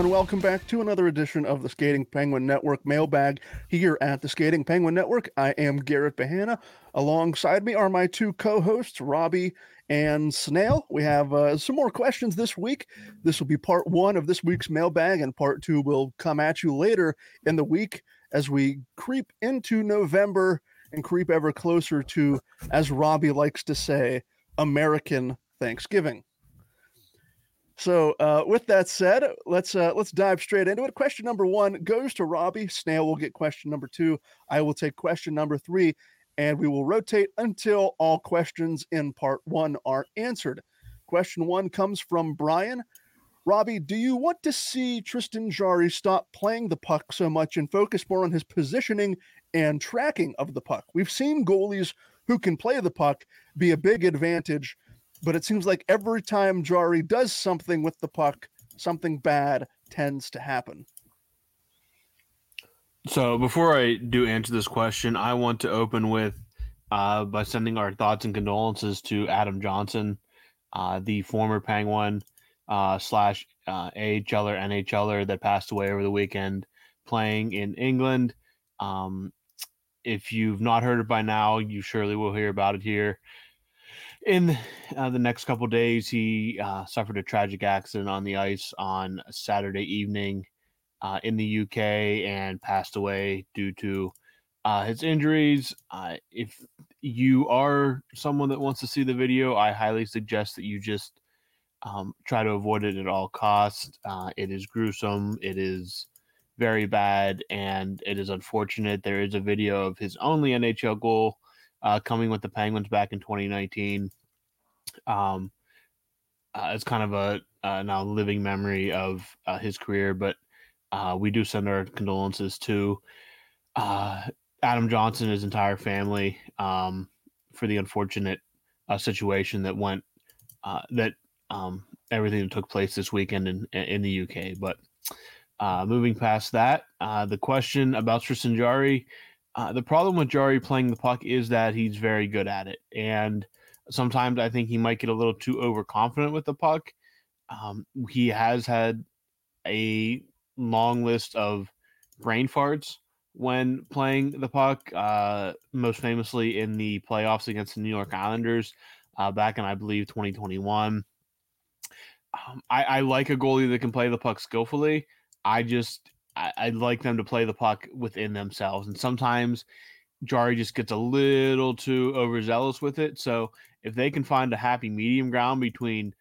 Everyone. Welcome back to another edition of the Skating Penguin Network mailbag here at the Skating Penguin Network. I am Garrett Bahana. Alongside me are my two co hosts, Robbie and Snail. We have uh, some more questions this week. This will be part one of this week's mailbag, and part two will come at you later in the week as we creep into November and creep ever closer to, as Robbie likes to say, American Thanksgiving. So, uh, with that said, let's uh, let's dive straight into it. Question number one goes to Robbie. Snail will get question number two. I will take question number three, and we will rotate until all questions in part one are answered. Question one comes from Brian. Robbie, do you want to see Tristan Jarry stop playing the puck so much and focus more on his positioning and tracking of the puck? We've seen goalies who can play the puck be a big advantage but it seems like every time Jarry does something with the puck, something bad tends to happen. So before I do answer this question, I want to open with uh, by sending our thoughts and condolences to Adam Johnson, uh, the former Penguin uh, slash uh, AHLer, NHLer that passed away over the weekend playing in England. Um, if you've not heard it by now, you surely will hear about it here. In uh, the next couple days, he uh, suffered a tragic accident on the ice on Saturday evening uh, in the UK and passed away due to uh, his injuries. Uh, if you are someone that wants to see the video, I highly suggest that you just um, try to avoid it at all costs. Uh, it is gruesome. It is very bad, and it is unfortunate. There is a video of his only NHL goal uh, coming with the Penguins back in 2019. Um, uh, it's kind of a uh, now living memory of uh, his career, but uh, we do send our condolences to uh, Adam Johnson and his entire family um, for the unfortunate uh, situation that went uh, that um, everything that took place this weekend in in the UK. But uh, moving past that, uh, the question about Tristan Jarry, uh, the problem with Jarry playing the puck is that he's very good at it, and sometimes I think he might get a little too overconfident with the puck. Um, he has had a long list of brain farts when playing the puck, uh, most famously in the playoffs against the New York Islanders uh, back in, I believe, 2021. Um, I, I, like a goalie that can play the puck skillfully. I just, I, I'd like them to play the puck within themselves. And sometimes Jarry just gets a little too overzealous with it. So if they can find a happy medium ground between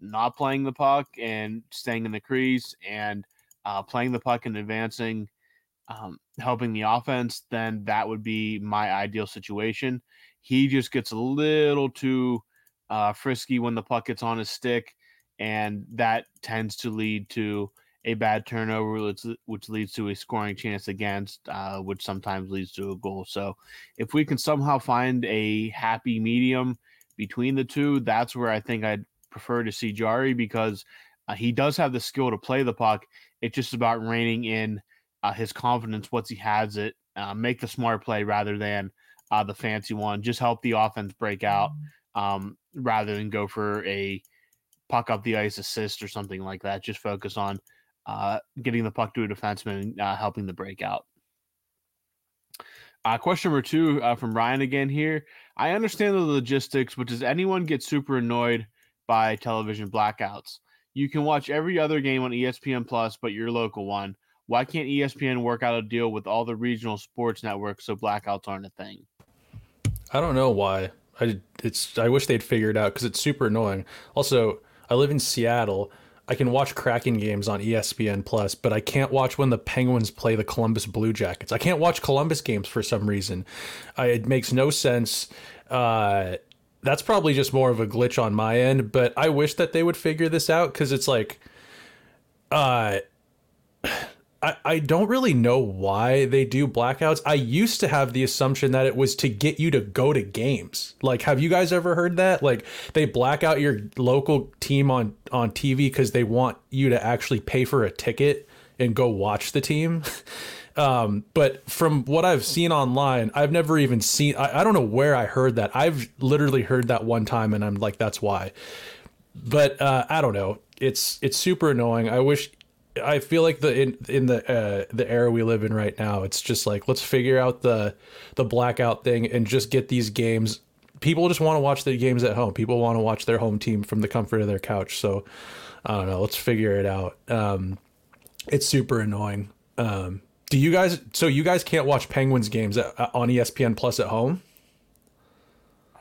not playing the puck and staying in the crease and uh, playing the puck and advancing, um, helping the offense, then that would be my ideal situation. He just gets a little too uh, frisky when the puck gets on his stick, and that tends to lead to a bad turnover, which, which leads to a scoring chance against, uh, which sometimes leads to a goal. So, if we can somehow find a happy medium between the two, that's where I think I'd prefer to see Jarry because uh, he does have the skill to play the puck. It's just about reining in uh, his confidence once he has it, uh, make the smart play rather than uh, the fancy one. Just help the offense break out um, rather than go for a puck up the ice assist or something like that. Just focus on uh, getting the puck to a defenseman uh, helping the breakout. Uh, question number two uh, from Ryan again here. I understand the logistics, but does anyone get super annoyed by television blackouts? You can watch every other game on ESPN Plus, but your local one. Why can't ESPN work out a deal with all the regional sports networks so blackouts aren't a thing? I don't know why. I it's I wish they'd figure it out because it's super annoying. Also, I live in Seattle. I can watch Kraken games on ESPN Plus, but I can't watch when the Penguins play the Columbus Blue Jackets. I can't watch Columbus games for some reason. I, it makes no sense. Uh, that's probably just more of a glitch on my end, but I wish that they would figure this out because it's like, uh, I, I don't really know why they do blackouts. I used to have the assumption that it was to get you to go to games. Like, have you guys ever heard that? Like, they black out your local team on on TV because they want you to actually pay for a ticket and go watch the team. Um, but from what I've seen online, I've never even seen. I, I don't know where I heard that. I've literally heard that one time, and I'm like, that's why. But uh, I don't know. It's it's super annoying. I wish I feel like the in in the uh, the era we live in right now, it's just like let's figure out the the blackout thing and just get these games. People just want to watch the games at home. People want to watch their home team from the comfort of their couch. So I don't know. Let's figure it out. Um, it's super annoying. Um, do you guys? So you guys can't watch Penguins games at, on ESPN Plus at home?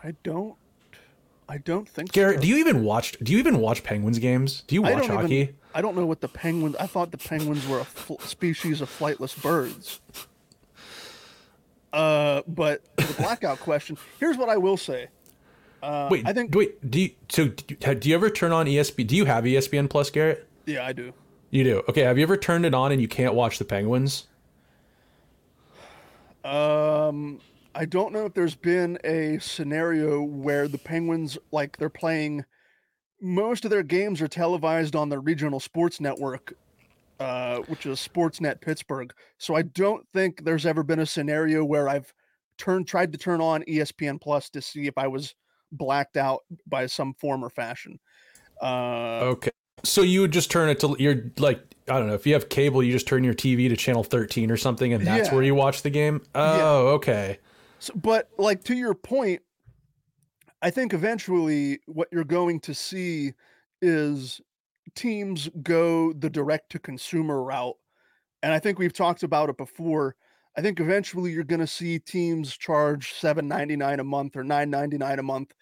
I don't. I don't think. Garrett, so. do you even watch? Do you even watch Penguins games? Do you watch hockey? Even, I don't know what the penguins. I thought the penguins were a fl- species of flightless birds. Uh, but the blackout question. Here's what I will say. Uh, wait, I think. Wait, do you, so? Do you, do you ever turn on ESPN? Do you have ESPN Plus, Garrett? Yeah, I do. You do. Okay. Have you ever turned it on and you can't watch the Penguins? Um, I don't know if there's been a scenario where the Penguins, like, they're playing. Most of their games are televised on the regional sports network, uh, which is Sportsnet Pittsburgh. So I don't think there's ever been a scenario where I've turned tried to turn on ESPN Plus to see if I was blacked out by some form or fashion. Uh, Okay. So you would just turn it to you're like I don't know if you have cable, you just turn your TV to channel 13 or something, and that's Yeah. where you watch the game. Oh, okay. So, but like to your point, I think eventually what you're going to see is teams go the direct to consumer route. And I think we've talked about it before. I think eventually you're going to see teams charge 7.99 a month or 9.99 a month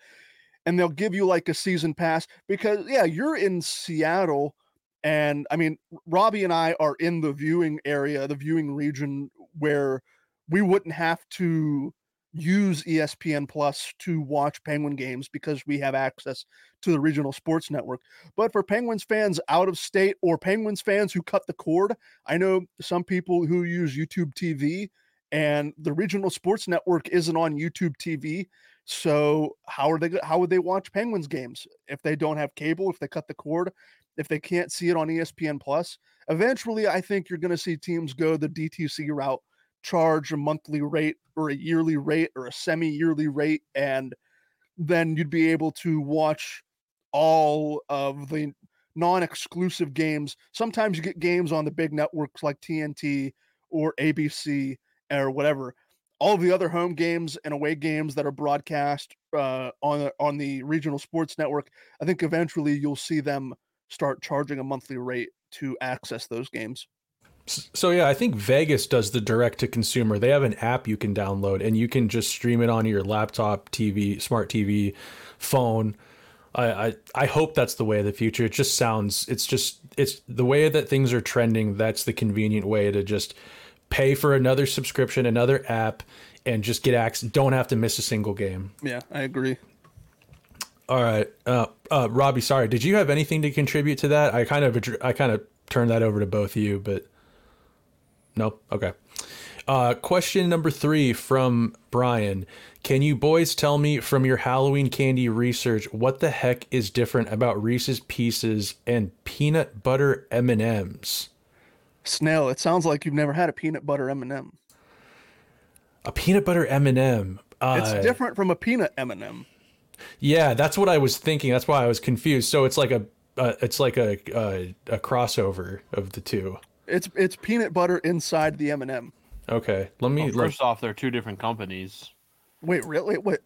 and they'll give you like a season pass because yeah, you're in Seattle and I mean Robbie and I are in the viewing area, the viewing region where we wouldn't have to use ESPN Plus to watch Penguin games because we have access to the regional sports network. But for Penguins fans out of state or Penguins fans who cut the cord, I know some people who use YouTube TV and the regional sports network isn't on YouTube TV. So how are they how would they watch Penguins games if they don't have cable, if they cut the cord, if they can't see it on ESPN Plus? Eventually, I think you're going to see teams go the DTC route charge a monthly rate or a yearly rate or a semi-yearly rate and then you'd be able to watch all of the non-exclusive games. Sometimes you get games on the big networks like TNT or ABC or whatever. All the other home games and away games that are broadcast uh, on on the regional sports network i think eventually you'll see them start charging a monthly rate to access those games So yeah, I think Vegas does the direct to consumer. They have an app you can download and you can just stream it on your laptop, TV, smart TV, phone. I, I I hope that's the way of the future. It just sounds it's just it's the way that things are trending, that's the convenient way to just pay for another subscription, another app and just get access don't have to miss a single game. yeah i agree All right. Uh, uh, Robbie, sorry. Did you have anything to contribute to that? I kind of I kind of turned that over to both of you, but no. Okay. Uh, question number three from Brian. Can you boys tell me from your Halloween candy research what the heck is different about Reese's Pieces and peanut butter M and M's? Snail, it sounds like you've never had a peanut butter m&m A peanut butter M and M. Uh, it's different from a peanut M&M. Yeah, that's what I was thinking. That's why I was confused. So it's like a uh, it's like a, a a crossover of the two. It's it's peanut butter inside the M&M. Okay, let me. Well, like, first off, they're two different companies. Wait, really? Wait.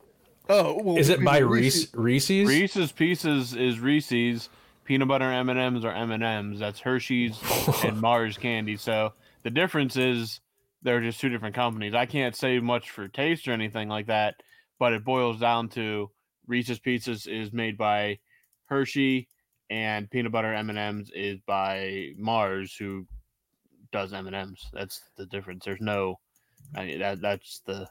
Oh, well, is it by Reese- Reese Reese's? Reese's Pieces is Reese's. Peanut butter M and M's are M and M's. That's Hershey's and Mars candy. So the difference is they're just two different companies. I can't say much for taste or anything like that, but it boils down to Reese's Pieces is made by Hershey, and peanut butter M and M's is by Mars, who does M and M's. That's the difference. There's no, I mean, that that's the.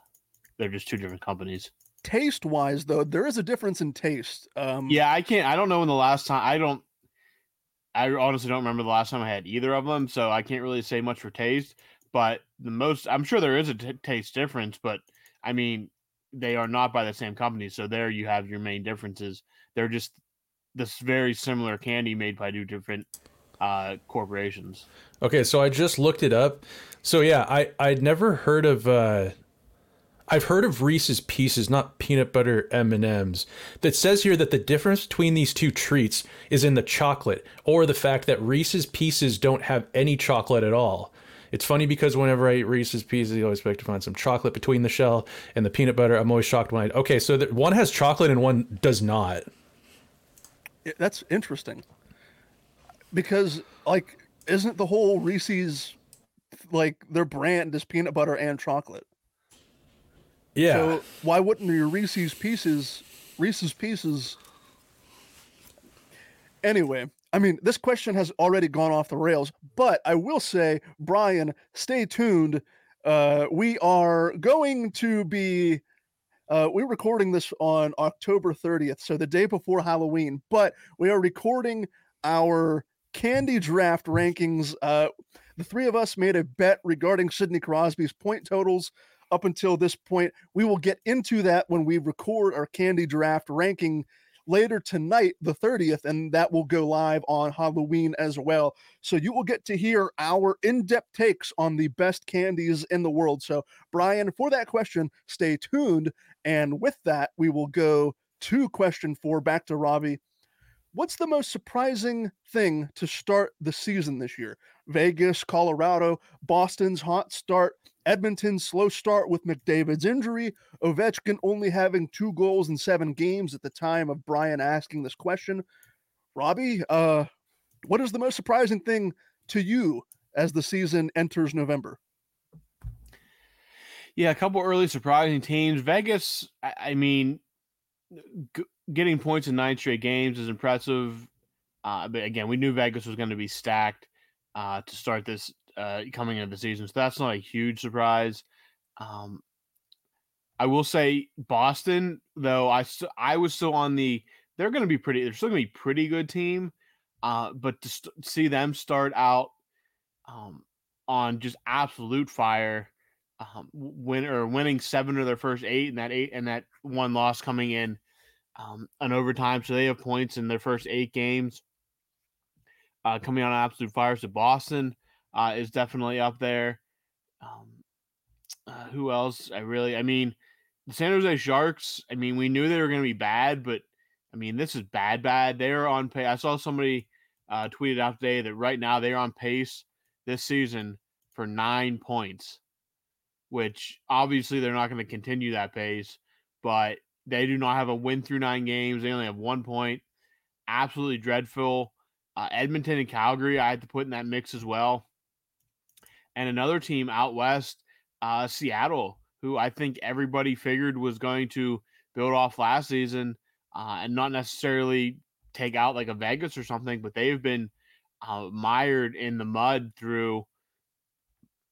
They're just two different companies. Taste wise, though, there is a difference in taste. Um, Yeah, I can't. I don't know when the last time. I don't. I honestly don't remember the last time I had either of them, so I can't really say much for taste. But the most, I'm sure there is a t- taste difference, but I mean, they are not by the same company. So there you have your main differences. They're just this very similar candy made by two different uh, corporations. Okay, so I just looked it up. So yeah, I I'd never heard of. uh I've heard of Reese's Pieces, not peanut butter M and M's. That says here that the difference between these two treats is in the chocolate, or the fact that Reese's Pieces don't have any chocolate at all. It's funny because whenever I eat Reese's Pieces, I always expect to find some chocolate between the shell and the peanut butter. I'm always shocked when I. Okay, so that one has chocolate and one does not. That's interesting. Because like isn't the whole Reese's like their brand is peanut butter and chocolate. Yeah. So why wouldn't your Reese's pieces Reese's pieces Anyway, I mean, this question has already gone off the rails, but I will say, Brian, stay tuned. Uh, we are going to be uh, we're recording this on October 30th, so the day before Halloween, but we are recording our candy draft rankings. Uh, the three of us made a bet regarding Sidney Crosby's point totals up until this point. We will get into that when we record our candy draft ranking later tonight, the 30th, and that will go live on Halloween as well. So you will get to hear our in depth takes on the best candies in the world. So, Brian, for that question, stay tuned. And with that, we will go to question four back to Robbie. What's the most surprising thing to start the season this year? Vegas, Colorado, Boston's hot start, Edmonton's slow start with McDavid's injury, Ovechkin only having two goals in seven games at the time of Brian asking this question. Robbie, uh, what is the most surprising thing to you as the season enters November? Yeah, a couple early surprising teams. Vegas, I, I mean, g- getting points in nine straight games is impressive. Uh, but again, we knew Vegas was going to be stacked uh, to start this uh, coming into the season, so that's not a huge surprise. Um, I will say Boston, though. I st- I was still on the. They're going to be pretty. They're still going to be pretty good team. Uh, but to st- see them start out um, on just absolute fire, um, win or winning seven of their first eight, and that eight and that one loss coming in um, an overtime, so they have points in their first eight games. Uh, coming on absolute fire, so Boston uh, is definitely up there. Um, uh, who else? I really, I mean, the San Jose Sharks. I mean, we knew they were going to be bad, but I mean, this is bad, bad. They're on pace. I saw somebody uh, tweeted out today that right now they're on pace this season for nine points, which obviously they're not going to continue that pace, but they do not have a win through nine games. They only have one point. Absolutely dreadful. Uh, Edmonton and Calgary, I had to put in that mix as well. And another team out west, uh, Seattle, who I think everybody figured was going to build off last season uh, and not necessarily take out like a Vegas or something, but they've been uh, mired in the mud through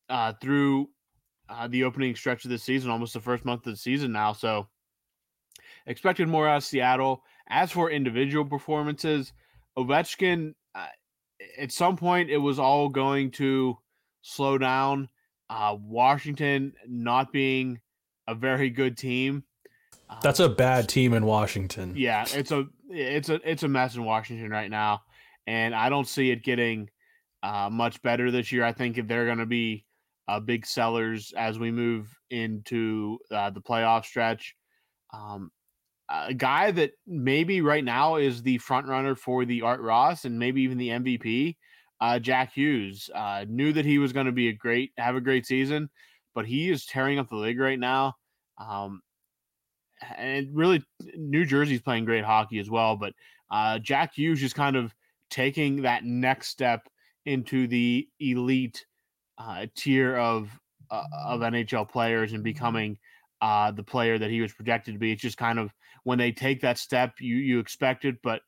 uh, through uh, the opening stretch of the season, almost the first month of the season now. So expected more out of Seattle. As for individual performances, Ovechkin, uh, at some point, it was all going to slow down. Uh, Washington not being a very good team. Uh, That's a bad team in Washington. yeah, it's a it's a it's a mess in Washington right now, and I don't see it getting uh, much better this year. I think if they're going to be uh, big sellers as we move into uh, the playoff stretch. Um, a guy that maybe right now is the front runner for the Art Ross and maybe even the MVP. Uh, Jack Hughes uh, knew that he was going to be a great, have a great season, but he is tearing up the league right now. Um, and really, New Jersey's playing great hockey as well. But uh, Jack Hughes is kind of taking that next step into the elite uh, tier of uh, of NHL players and becoming uh, the player that he was projected to be. It's just kind of when they take that step, you you expect it, but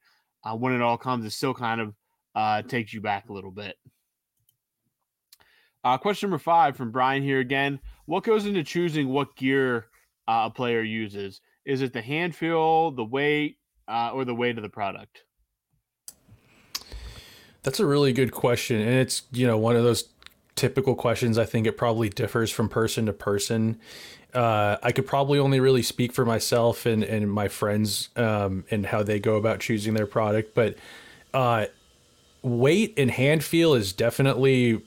uh, when it all comes, it still kind of uh, takes you back a little bit. Uh, question number five from Brian here again. What goes into choosing what gear uh, a player uses? Is it the hand feel, the weight, uh, or the weight of the product? That's a really good question, and it's you know one of those typical questions. I think it probably differs from person to person. Uh, I could probably only really speak for myself and, and my friends um, and how they go about choosing their product, but uh, weight and hand feel is definitely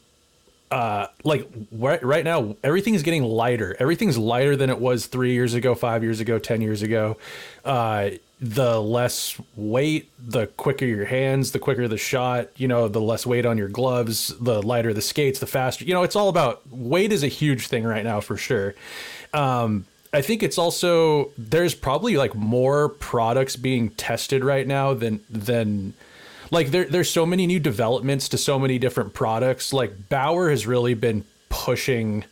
uh, like right, right now everything is getting lighter. Everything's lighter than it was three years ago, five years ago, ten years ago. Uh, the less weight, the quicker your hands, the quicker the shot, you know, the less weight on your gloves, the lighter the skates, the faster. You know, it's all about weight is a huge thing right now for sure. Um, I think it's also there's probably like more products being tested right now than than like there there's so many new developments to so many different products. Like Bauer has really been pushing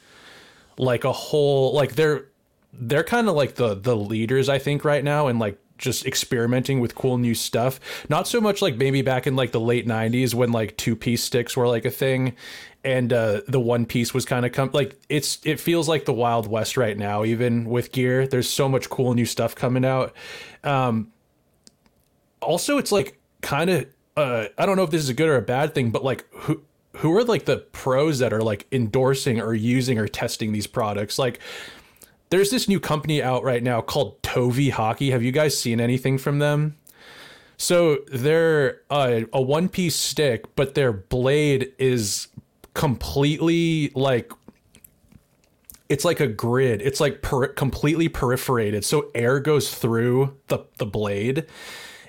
like a whole like they're they're kind of like the the leaders I think right now and like just experimenting with cool new stuff. Not so much like maybe back in like the late 90s when like two piece sticks were like a thing and uh, the one piece was kind of come like it's it feels like the wild west right now even with gear. There's so much cool new stuff coming out. Um also it's like kind of uh i don't know if this is a good or a bad thing but like who who are like the pros that are like endorsing or using or testing these products? Like there's this new company out right now called Tovi Hockey. Have you guys seen anything from them? So they're uh, a one piece stick, but their blade is completely like it's like a grid. It's like per- completely perforated, so air goes through the the blade.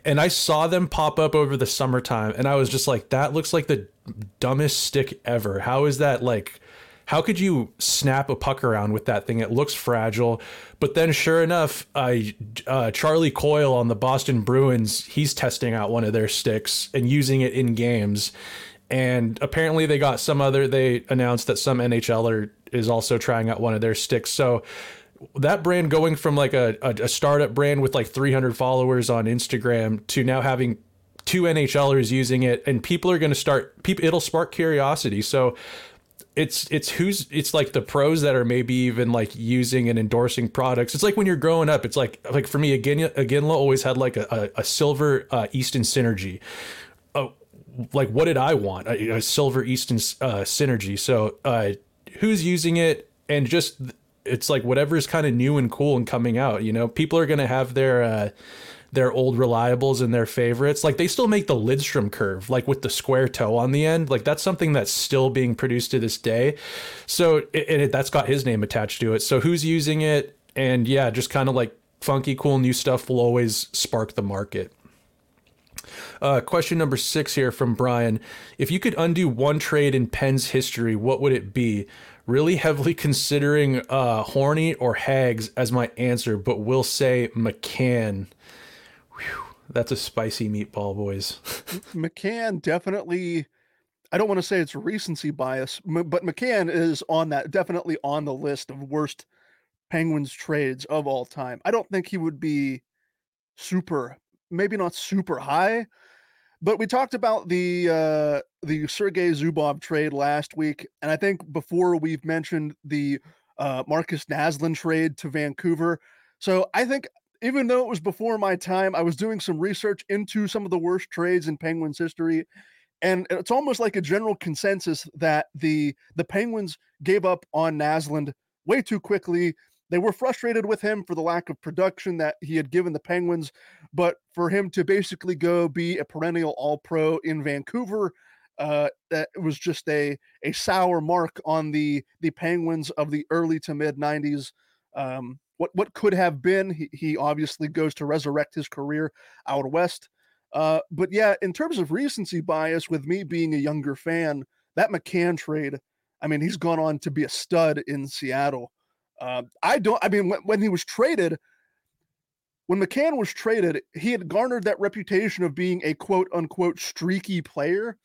And I saw them pop up over the summertime, and I was just like, "That looks like the dumbest stick ever. How is that like?" How could you snap a puck around with that thing? It looks fragile. But then, sure enough, uh, uh, Charlie Coyle on the Boston Bruins, he's testing out one of their sticks and using it in games. And apparently, they got some other, they announced that some NHLer is also trying out one of their sticks. So, that brand going from like a, a, a startup brand with like 300 followers on Instagram to now having two NHLers using it, and people are going to start, people, it'll spark curiosity. So, it's it's who's it's like the pros that are maybe even like using and endorsing products. It's like when you're growing up. It's like like for me, again Iginla always had like a, a, a silver uh, Easton synergy. Uh, like what did I want? A, a silver Easton uh, synergy. So uh, who's using it and just it's like whatever's kind of new and cool and coming out. You know, people are gonna have their uh, their old reliables and their favorites. Like they still make the Lidstrom curve, like with the square toe on the end. Like that's something that's still being produced to this day. So and it, that's got his name attached to it. So who's using it? And yeah, just kind of like funky, cool new stuff will always spark the market. Uh, question number six here from Brian. If you could undo one trade in Penn's history, what would it be? Really heavily considering uh, Horny or Hags as my answer, but we'll say McCann. That's a spicy meatball, boys. McCann definitely. I don't want to say it's recency bias, but McCann is on that definitely on the list of worst Penguins trades of all time. I don't think he would be super, maybe not super high, but we talked about the uh, the Sergei Zubov trade last week, and I think before we've mentioned the uh, Markus Naslund trade to Vancouver. So I think even though it was before my time, I was doing some research into some of the worst trades in Penguins history. And it's almost like a general consensus that the the Penguins gave up on Naslund way too quickly. They were frustrated with him for the lack of production that he had given the Penguins, but for him to basically go be a perennial all pro in Vancouver, uh, that was just a a sour mark on the the Penguins of the early to mid '90s. Um, what what could have been? He, he obviously goes to resurrect his career out west. Uh, but yeah, in terms of recency bias, with me being a younger fan, that McCann trade, I mean, he's gone on to be a stud in Seattle. Uh, I don't. I mean, when, when he was traded, when McCann was traded, he had garnered that reputation of being a quote unquote streaky player.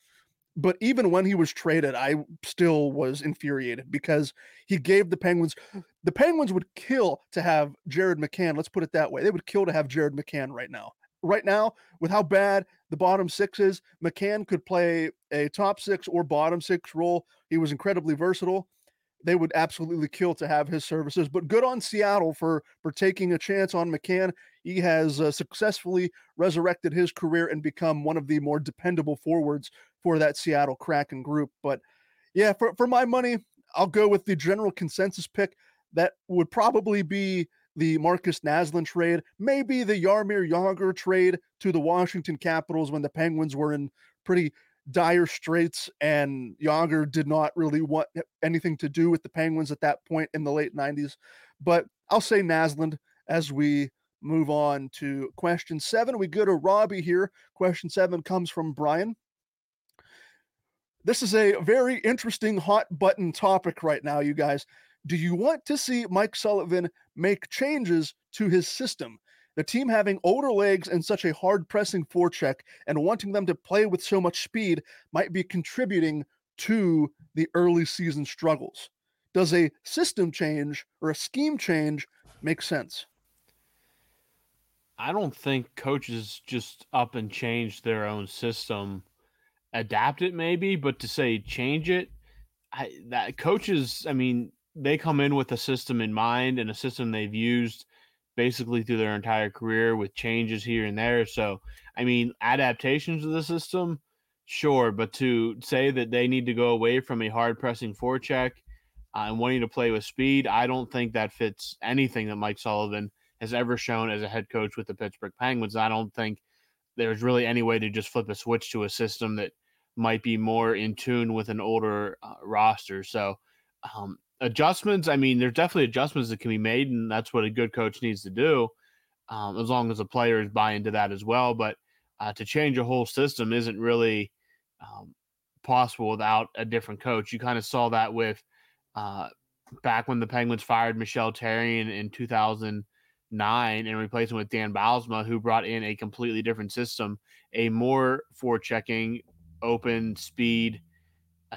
But even when he was traded, I still was infuriated because he gave the Penguins, the Penguins would kill to have Jared McCann. Let's put it that way. They would kill to have Jared McCann right now. Right now, with how bad the bottom six is, McCann could play a top six or bottom six role. He was incredibly versatile. They would absolutely kill to have his services. But good on Seattle for for taking a chance on McCann. He has uh, successfully resurrected his career and become one of the more dependable forwards for that Seattle Kraken group. But yeah, for, for my money, I'll go with the general consensus pick. That would probably be the Markus Naslund trade, maybe the Jaromir Jagr trade to the Washington Capitals when the Penguins were in pretty dire straits and Jagr did not really want anything to do with the Penguins at that point in the late 90s. But I'll say Naslund as we move on to question seven. We go to Robbie here. Question seven comes from Brian. This is a very interesting hot button topic right now, you guys. Do you want to see Mike Sullivan make changes to his system? The team having older legs and such a hard pressing forecheck and wanting them to play with so much speed might be contributing to the early season struggles. Does a system change or a scheme change make sense? I don't think coaches just up and change their own system adapt it maybe, but to say change it, I, that coaches, I mean, they come in with a system in mind and a system they've used basically through their entire career with changes here and there. So, I mean, adaptations of the system, sure, but to say that they need to go away from a hard pressing forecheck uh, and wanting to play with speed, I don't think that fits anything that Mike Sullivan has ever shown as a head coach with the Pittsburgh Penguins. I don't think there's really any way to just flip a switch to a system that might be more in tune with an older uh, roster. So um, adjustments, I mean, there's definitely adjustments that can be made, and that's what a good coach needs to do, um, as long as the players buy into that as well. But uh, to change a whole system isn't really um, possible without a different coach. You kind of saw that with uh, back when the Penguins fired Michel Therrien in 2009 and replaced him with Dan Bylsma, who brought in a completely different system, a more forechecking, open speed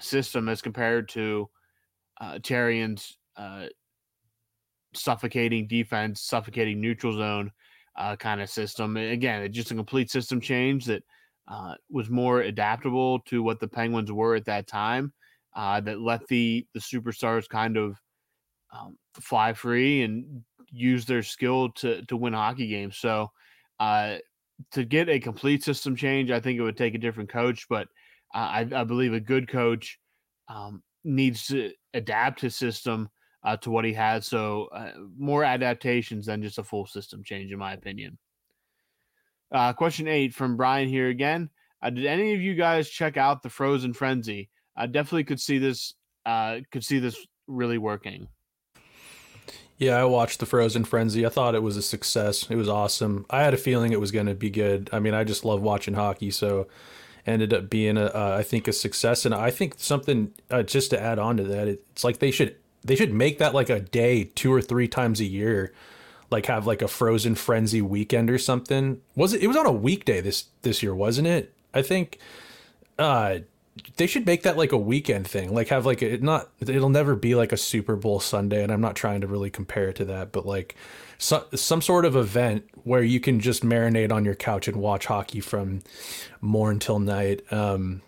system as compared to uh, Therrien's uh, suffocating defense, suffocating neutral zone uh, kind of system. Again, it's just a complete system change that uh, was more adaptable to what the Penguins were at that time. Uh, that let the the superstars kind of um, fly free and use their skill to to win hockey games. So uh, to get a complete system change, I think it would take a different coach, but I, I believe a good coach um, needs to adapt his system uh, to what he has. So uh, more adaptations than just a full system change, in my opinion. Uh, question eight from Brian here again. Uh, did any of you guys check out the Frozen Frenzy? I definitely could see this. Uh, could see this really working. Yeah, I watched the Frozen Frenzy. I thought it was a success. It was awesome. I had a feeling it was going to be good. I mean, I just love watching hockey, so ended up being a, uh, I think a success. And I think something uh, just to add on to that, it's like they should they should make that like a day two or three times a year, like have like a Frozen Frenzy weekend or something. Was it? It was on a weekday this this year, wasn't it? I think. Uh, they should make that like a weekend thing like have like it not it'll never be like a super bowl sunday and i'm not trying to really compare it to that but like so, some sort of event where you can just marinate on your couch and watch hockey from morn till night. Um,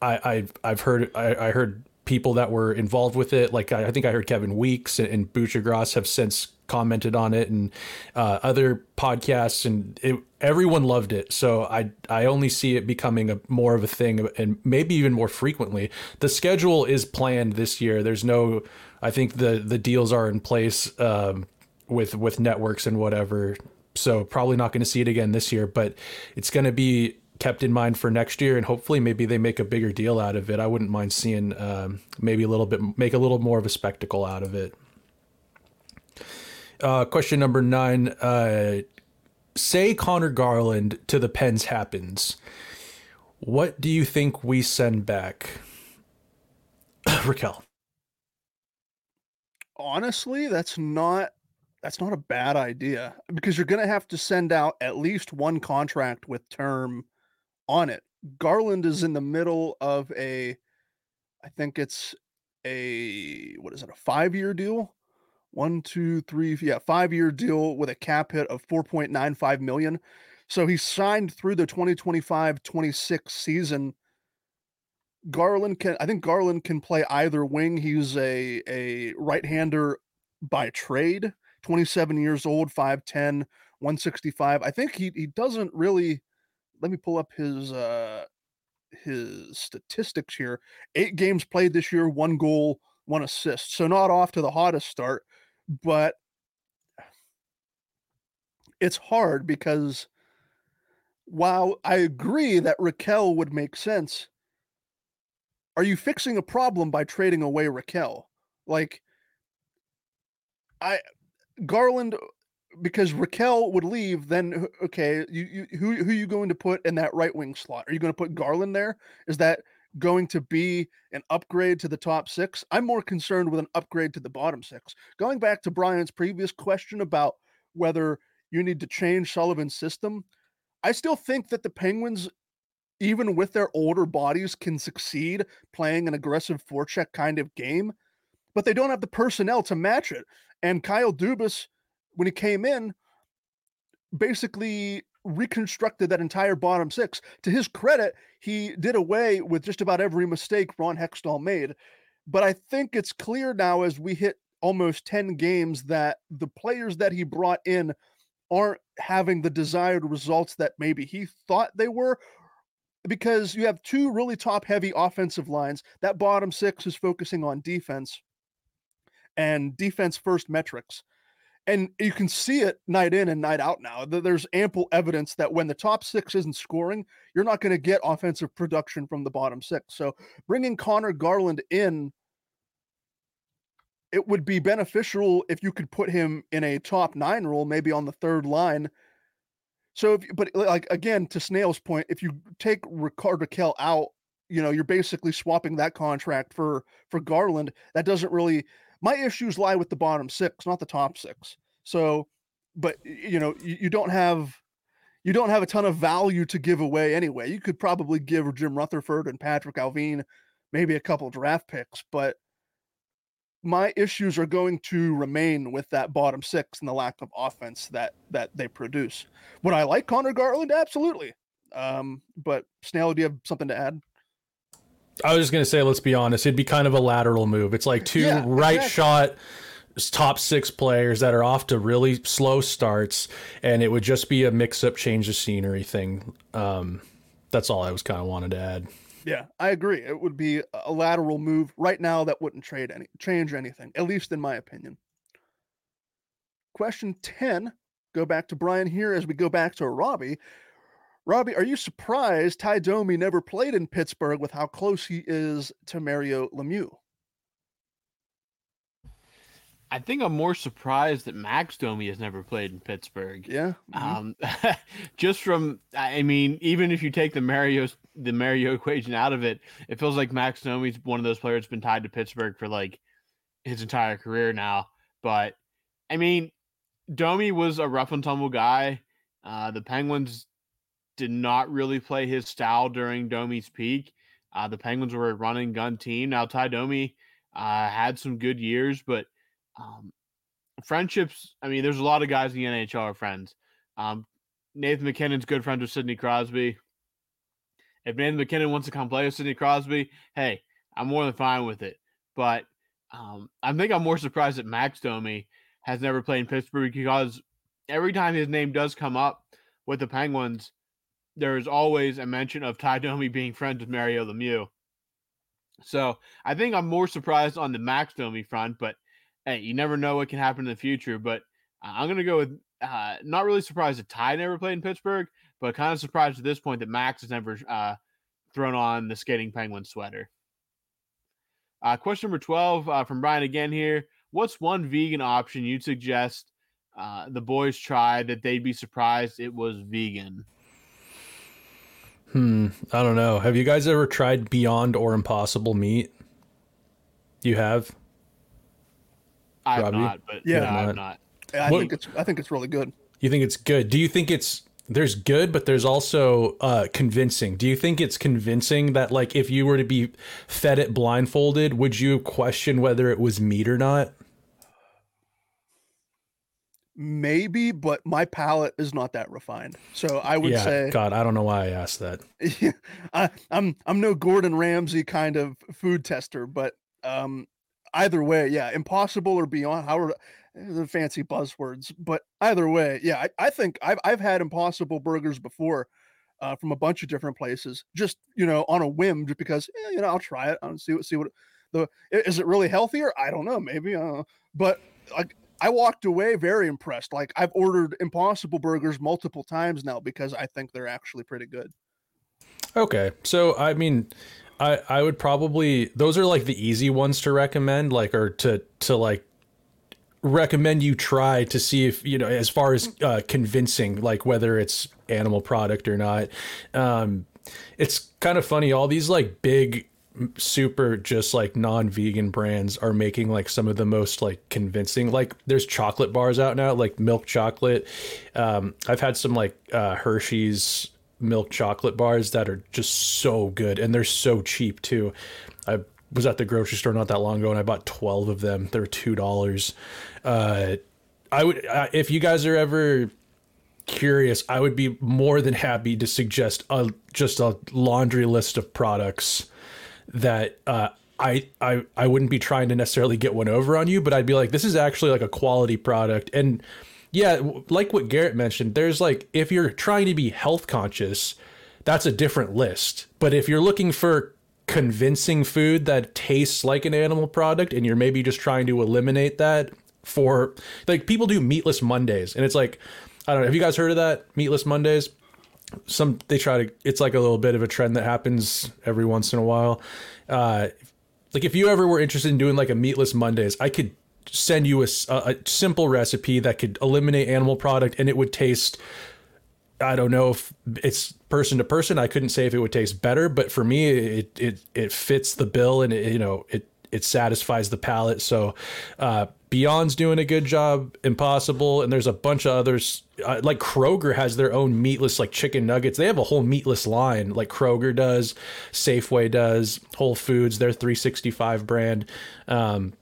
I, I've I've heard I, I heard people that were involved with it. Like I, I think I heard Kevin Weeks and, and Buccigross have since commented on it, and uh, other podcasts, and it, everyone loved it. So I I only see it becoming a more of a thing, and maybe even more frequently. The schedule is planned this year. There's no. I think the the deals are in place. Um, with with networks and whatever. So probably not going to see it again this year, but it's going to be kept in mind for next year, and hopefully maybe they make a bigger deal out of it. I wouldn't mind seeing um, maybe a little bit make a little more of a spectacle out of it. Uh, question number nine. Uh, say Conor Garland to the Pens happens. What do you think we send back? Rakell. Honestly, that's not that's not a bad idea because you're going to have to send out at least one contract with term on it. Garland is in the middle of a I think it's a what is it, a five year deal? One, two, three, yeah, five year deal with a cap hit of 4.95 million. So he signed through the 2025 26 season. Garland can, I think Garland can play either wing. He's a, a right hander by trade, 27 years old, 5'10, 165. I think he, he doesn't really, let me pull up his, uh, his statistics here. Eight games played this year, one goal, one assist. So not off to the hottest start, but it's hard because while I agree that Rakell would make sense, are you fixing a problem by trading away Rakell? Like, I Garland because Rakell would leave, then okay, you, you who who are you going to put in that right wing slot? Are you going to put Garland there? Is that going to be an upgrade to the top six? I'm more concerned with an upgrade to the bottom six. Going back to Brian's previous question about whether you need to change Sullivan's system, I still think that the Penguins, even with their older bodies, can succeed playing an aggressive forecheck kind of game, but they don't have the personnel to match it. And Kyle Dubas, when he came in, basically reconstructed that entire bottom six. To his credit, he did away with just about every mistake Ron Hextall made. But I think it's clear now as we hit almost 10 games that the players that he brought in aren't having the desired results that maybe he thought they were because you have two really top heavy offensive lines. That bottom six is focusing on defense and defense first metrics. And you can see it night in and night out now. There's ample evidence that when the top six isn't scoring, you're not going to get offensive production from the bottom six. So bringing Conor Garland in it would be beneficial if you could put him in a top nine role, maybe on the third line. So, if, but like again, to Snail's point, if you take Rickard Rakell out, you know, you're basically swapping that contract for for Garland. That doesn't really. My issues lie with the bottom six, not the top six. So, but you know, you, you don't have you don't have a ton of value to give away anyway. You could probably give Jim Rutherford and Patrik Allvin maybe a couple draft picks, but my issues are going to remain with that bottom six and the lack of offense that that they produce. Would I like Conor Garland? Absolutely. Um, but Snail, do you have something to add? I was just gonna say, let's be honest, it'd be kind of a lateral move. It's like two yeah, right exactly. shot top six players that are off to really slow starts, and it would just be a mix up, change of scenery thing. Um, that's all I was kind of wanted to add. Yeah, I agree. It would be a lateral move right now that wouldn't trade any change anything, at least in my opinion. Question 10, go back to Brian here as we go back to Robbie. Robbie, are you surprised Ty Domi never played in Pittsburgh with how close he is to Mario Lemieux? I think I'm more surprised that Max Domi has never played in Pittsburgh. Yeah. Mm-hmm. Um, just from, I mean, even if you take the Mario the Mario equation out of it, it feels like Max Domi's one of those players that's been tied to Pittsburgh for like his entire career now. But I mean, Domi was a rough and tumble guy. Uh, the Penguins did not really play his style during Domi's peak. Uh, the Penguins were a running gun team. Now Ty Domi uh, had some good years, but um, friendships. I mean, there's a lot of guys in the NHL are friends. Um, Nathan MacKinnon's good friends with Sidney Crosby. If Nathan MacKinnon wants to come play with Sidney Crosby, hey, I'm more than fine with it. But um, I think I'm more surprised that Max Domi has never played in Pittsburgh because every time his name does come up with the Penguins, there is always a mention of Ty Domi being friends with Mario Lemieux. So I think I'm more surprised on the Max Domi front, but hey, you never know what can happen in the future. But uh, I'm going to go with uh, not really surprised that Ty never played in Pittsburgh, but kind of surprised at this point that Max has never uh, thrown on the skating penguin sweater. Uh, question number 12 uh, from Brian again here. What's one vegan option you'd suggest uh, the boys try that they'd be surprised it was vegan? Hmm. I don't know. Have you guys ever tried Beyond or Impossible meat? You have? I've Robbie? not, but Yeah. yeah, Not. I've not. I What- think it's I think it's really good. You think it's good? Do you think it's there's good, but there's also uh, convincing? Do you think it's convincing that like if you were to be fed it blindfolded, would you question whether it was meat or not? Maybe, but my palate is not that refined. So I would yeah. say God, I don't know why I asked that. I, I'm I'm no Gordon Ramsay kind of food tester, but um, either way, yeah, impossible or beyond. However, the fancy buzzwords, but either way, yeah, I, I think I've I've had impossible burgers before, uh, from a bunch of different places, just you know on a whim, just because eh, you know I'll try it, I'll see what see what the is it really healthier? I don't know, maybe, uh, but like. I walked away very impressed. Like I've ordered impossible burgers multiple times now because I think they're actually pretty good. Okay. So I mean I I would probably those are like the easy ones to recommend like or to to like recommend you try to see if you know as far as uh convincing like whether it's animal product or not. Um it's kind of funny all these like big super just like non-vegan brands are making like some of the most like convincing like there's chocolate bars out now like milk chocolate. Um i've had some like uh hershey's milk chocolate bars that are just so good and they're so cheap too. I was at the grocery store not that long ago and i bought 12 of them. They're two dollars. Uh i would uh, if you guys are ever curious i would be more than happy to suggest a just a laundry list of products that uh, I, I I wouldn't be trying to necessarily get one over on you, but I'd be like, this is actually like a quality product. And yeah, like what Garrett mentioned, there's like if you're trying to be health conscious, that's a different list. But if you're looking for convincing food that tastes like an animal product and you're maybe just trying to eliminate that for like people do meatless Mondays and it's like I don't know, have you guys heard of that? Meatless Mondays? Some they try to it's like a little bit of a trend that happens every once in a while. Uh like if you ever were interested in doing like a meatless mondays i could send you a, a simple recipe that could eliminate animal product and it would taste i don't know if it's person to person i couldn't say if it would taste better but for me it it it fits the bill and it, you know it it satisfies the palate. So uh beyond's doing a good job impossible and there's a bunch of others uh, like kroger has their own meatless like chicken nuggets. They have a whole meatless line like kroger does safeway does whole foods their 365 brand. Um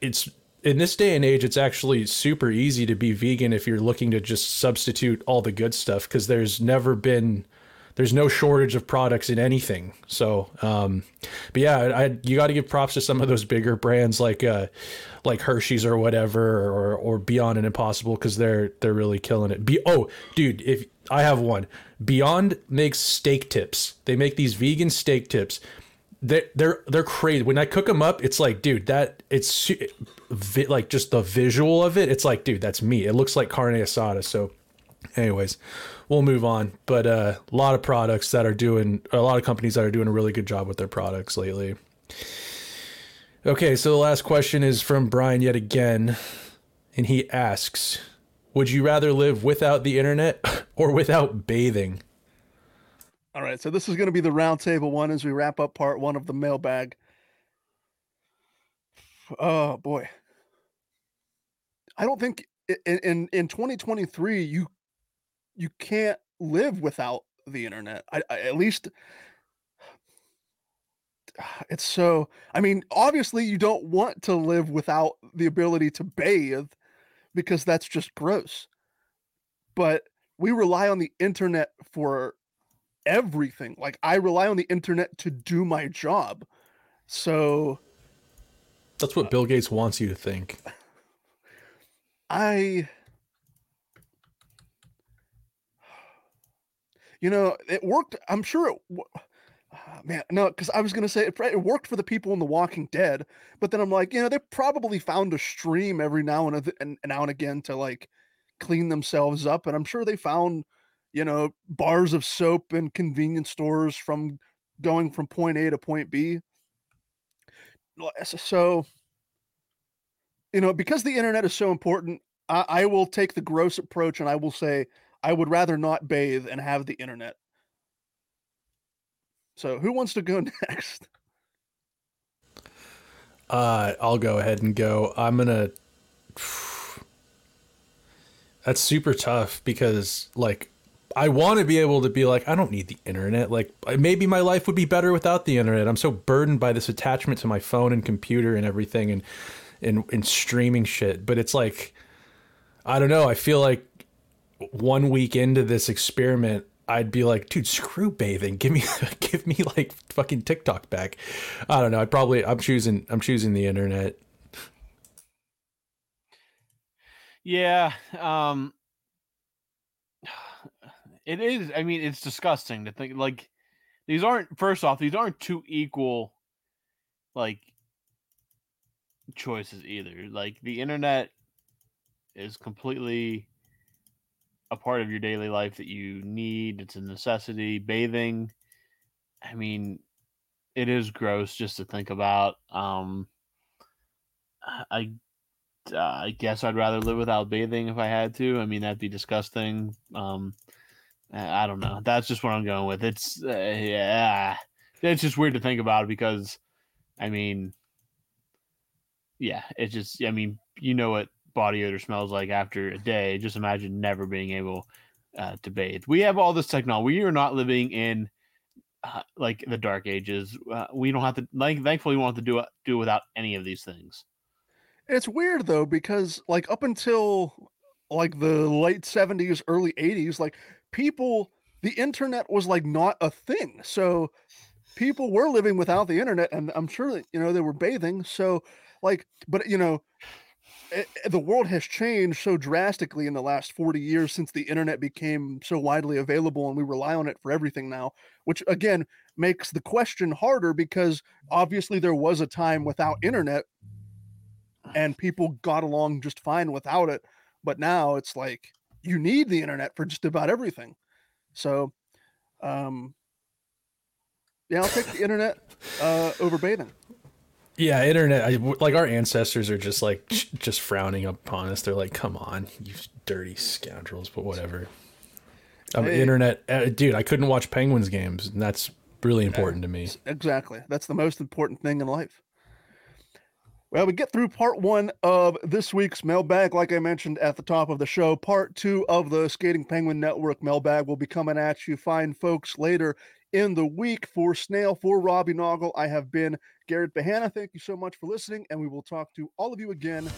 it's in this day and age it's actually super easy to be vegan if you're looking to just substitute all the good stuff because there's never been there's no shortage of products in anything so um but yeah I, you got to give props to some of those bigger brands like uh like hershey's or whatever or or beyond and impossible because they're they're really killing it be oh dude if i have one beyond makes steak tips they make these vegan steak tips they're they're they're crazy. When I cook them up, it's like, dude, that it's like just the visual of it. It's like, dude, that's me. It looks like carne asada. So, anyways, we'll move on. But uh, a lot of products that are doing a lot of companies that are doing a really good job with their products lately. Okay, so the last question is from Brian yet again, and he asks, "Would you rather live without the internet or without bathing?" All right, so this is going to be the roundtable one as we wrap up part one of the mailbag. Oh boy, I don't think in in, in 2023 you you can't live without the internet. I, I at least it's so. I mean, obviously you don't want to live without the ability to bathe because that's just gross. But we rely on the internet for everything. Like I rely on the internet to do my job. So That's what Bill Gates wants you to think. I you know, it worked. I'm sure it Ah, man, no, because I was gonna say it, it worked for the people in The Walking Dead, but then I'm like, you know, they probably found a stream every now and, and and now and again to like clean themselves up, and I'm sure they found, you know, bars of soap and convenience stores from going from point A to point B. So, you know, because the internet is so important, I, I will take the gross approach and I will say I would rather not bathe and have the internet. So, who wants to go next? Uh, I'll go ahead and go. I'm gonna. That's super tough because, like, I want to be able to be like, I don't need the internet. Like, maybe my life would be better without the internet. I'm so burdened by this attachment to my phone and computer and everything, and and and streaming shit. But it's like, I don't know. I feel like one week into this experiment, I'd be like, dude, screw bathing. Give me, give me like fucking TikTok back. I don't know. I'd probably, I'm choosing, I'm choosing the internet. Yeah. Um, it is. I mean, it's disgusting to think like these aren't. First off, these aren't two equal, like, choices either. Like the internet is completely a part of your daily life that you need. It's a necessity. Bathing, I mean, it is gross just to think about. Um, I, uh, I guess I'd rather live without bathing if I had to. I mean, that'd be disgusting. Um, I don't know. That's just what I'm going with. It's uh, yeah, it's just weird to think about because, I mean, yeah, it's just. I mean, you know what body odor smells like after a day. Just imagine never being able uh, to bathe. We have all this technology. We are not living in uh, like the dark ages. Uh, we don't have to. Like, thankfully, we want to do do without any of these things. It's weird though because like up until like the late 70s, early 80s, like people the internet was like not a thing. So people were living without the internet and I'm sure that you know they were bathing. So like but you know the world has changed so drastically in the last 40 years since the internet became so widely available and we rely on it for everything now which again makes the question harder because obviously there was a time without internet and people got along just fine without it but now it's like you need the internet for just about everything. So um yeah i'll take the internet uh over bathing yeah, internet. I, like our ancestors are just like just frowning upon us. They're like, "Come on, you dirty scoundrels!" But whatever. Um, hey. Internet, uh, dude. I couldn't watch Penguins games, and that's really important to me. Exactly, that's the most important thing in life. Well, we get through part one of this week's mailbag. Like I mentioned at the top of the show, part two of the Skating Penguin Network mailbag will be coming at you fine folks later in the week. For Snail, for Robbie Noggle, I have been Garrett Bahana. Thank you so much for listening, and we will talk to all of you again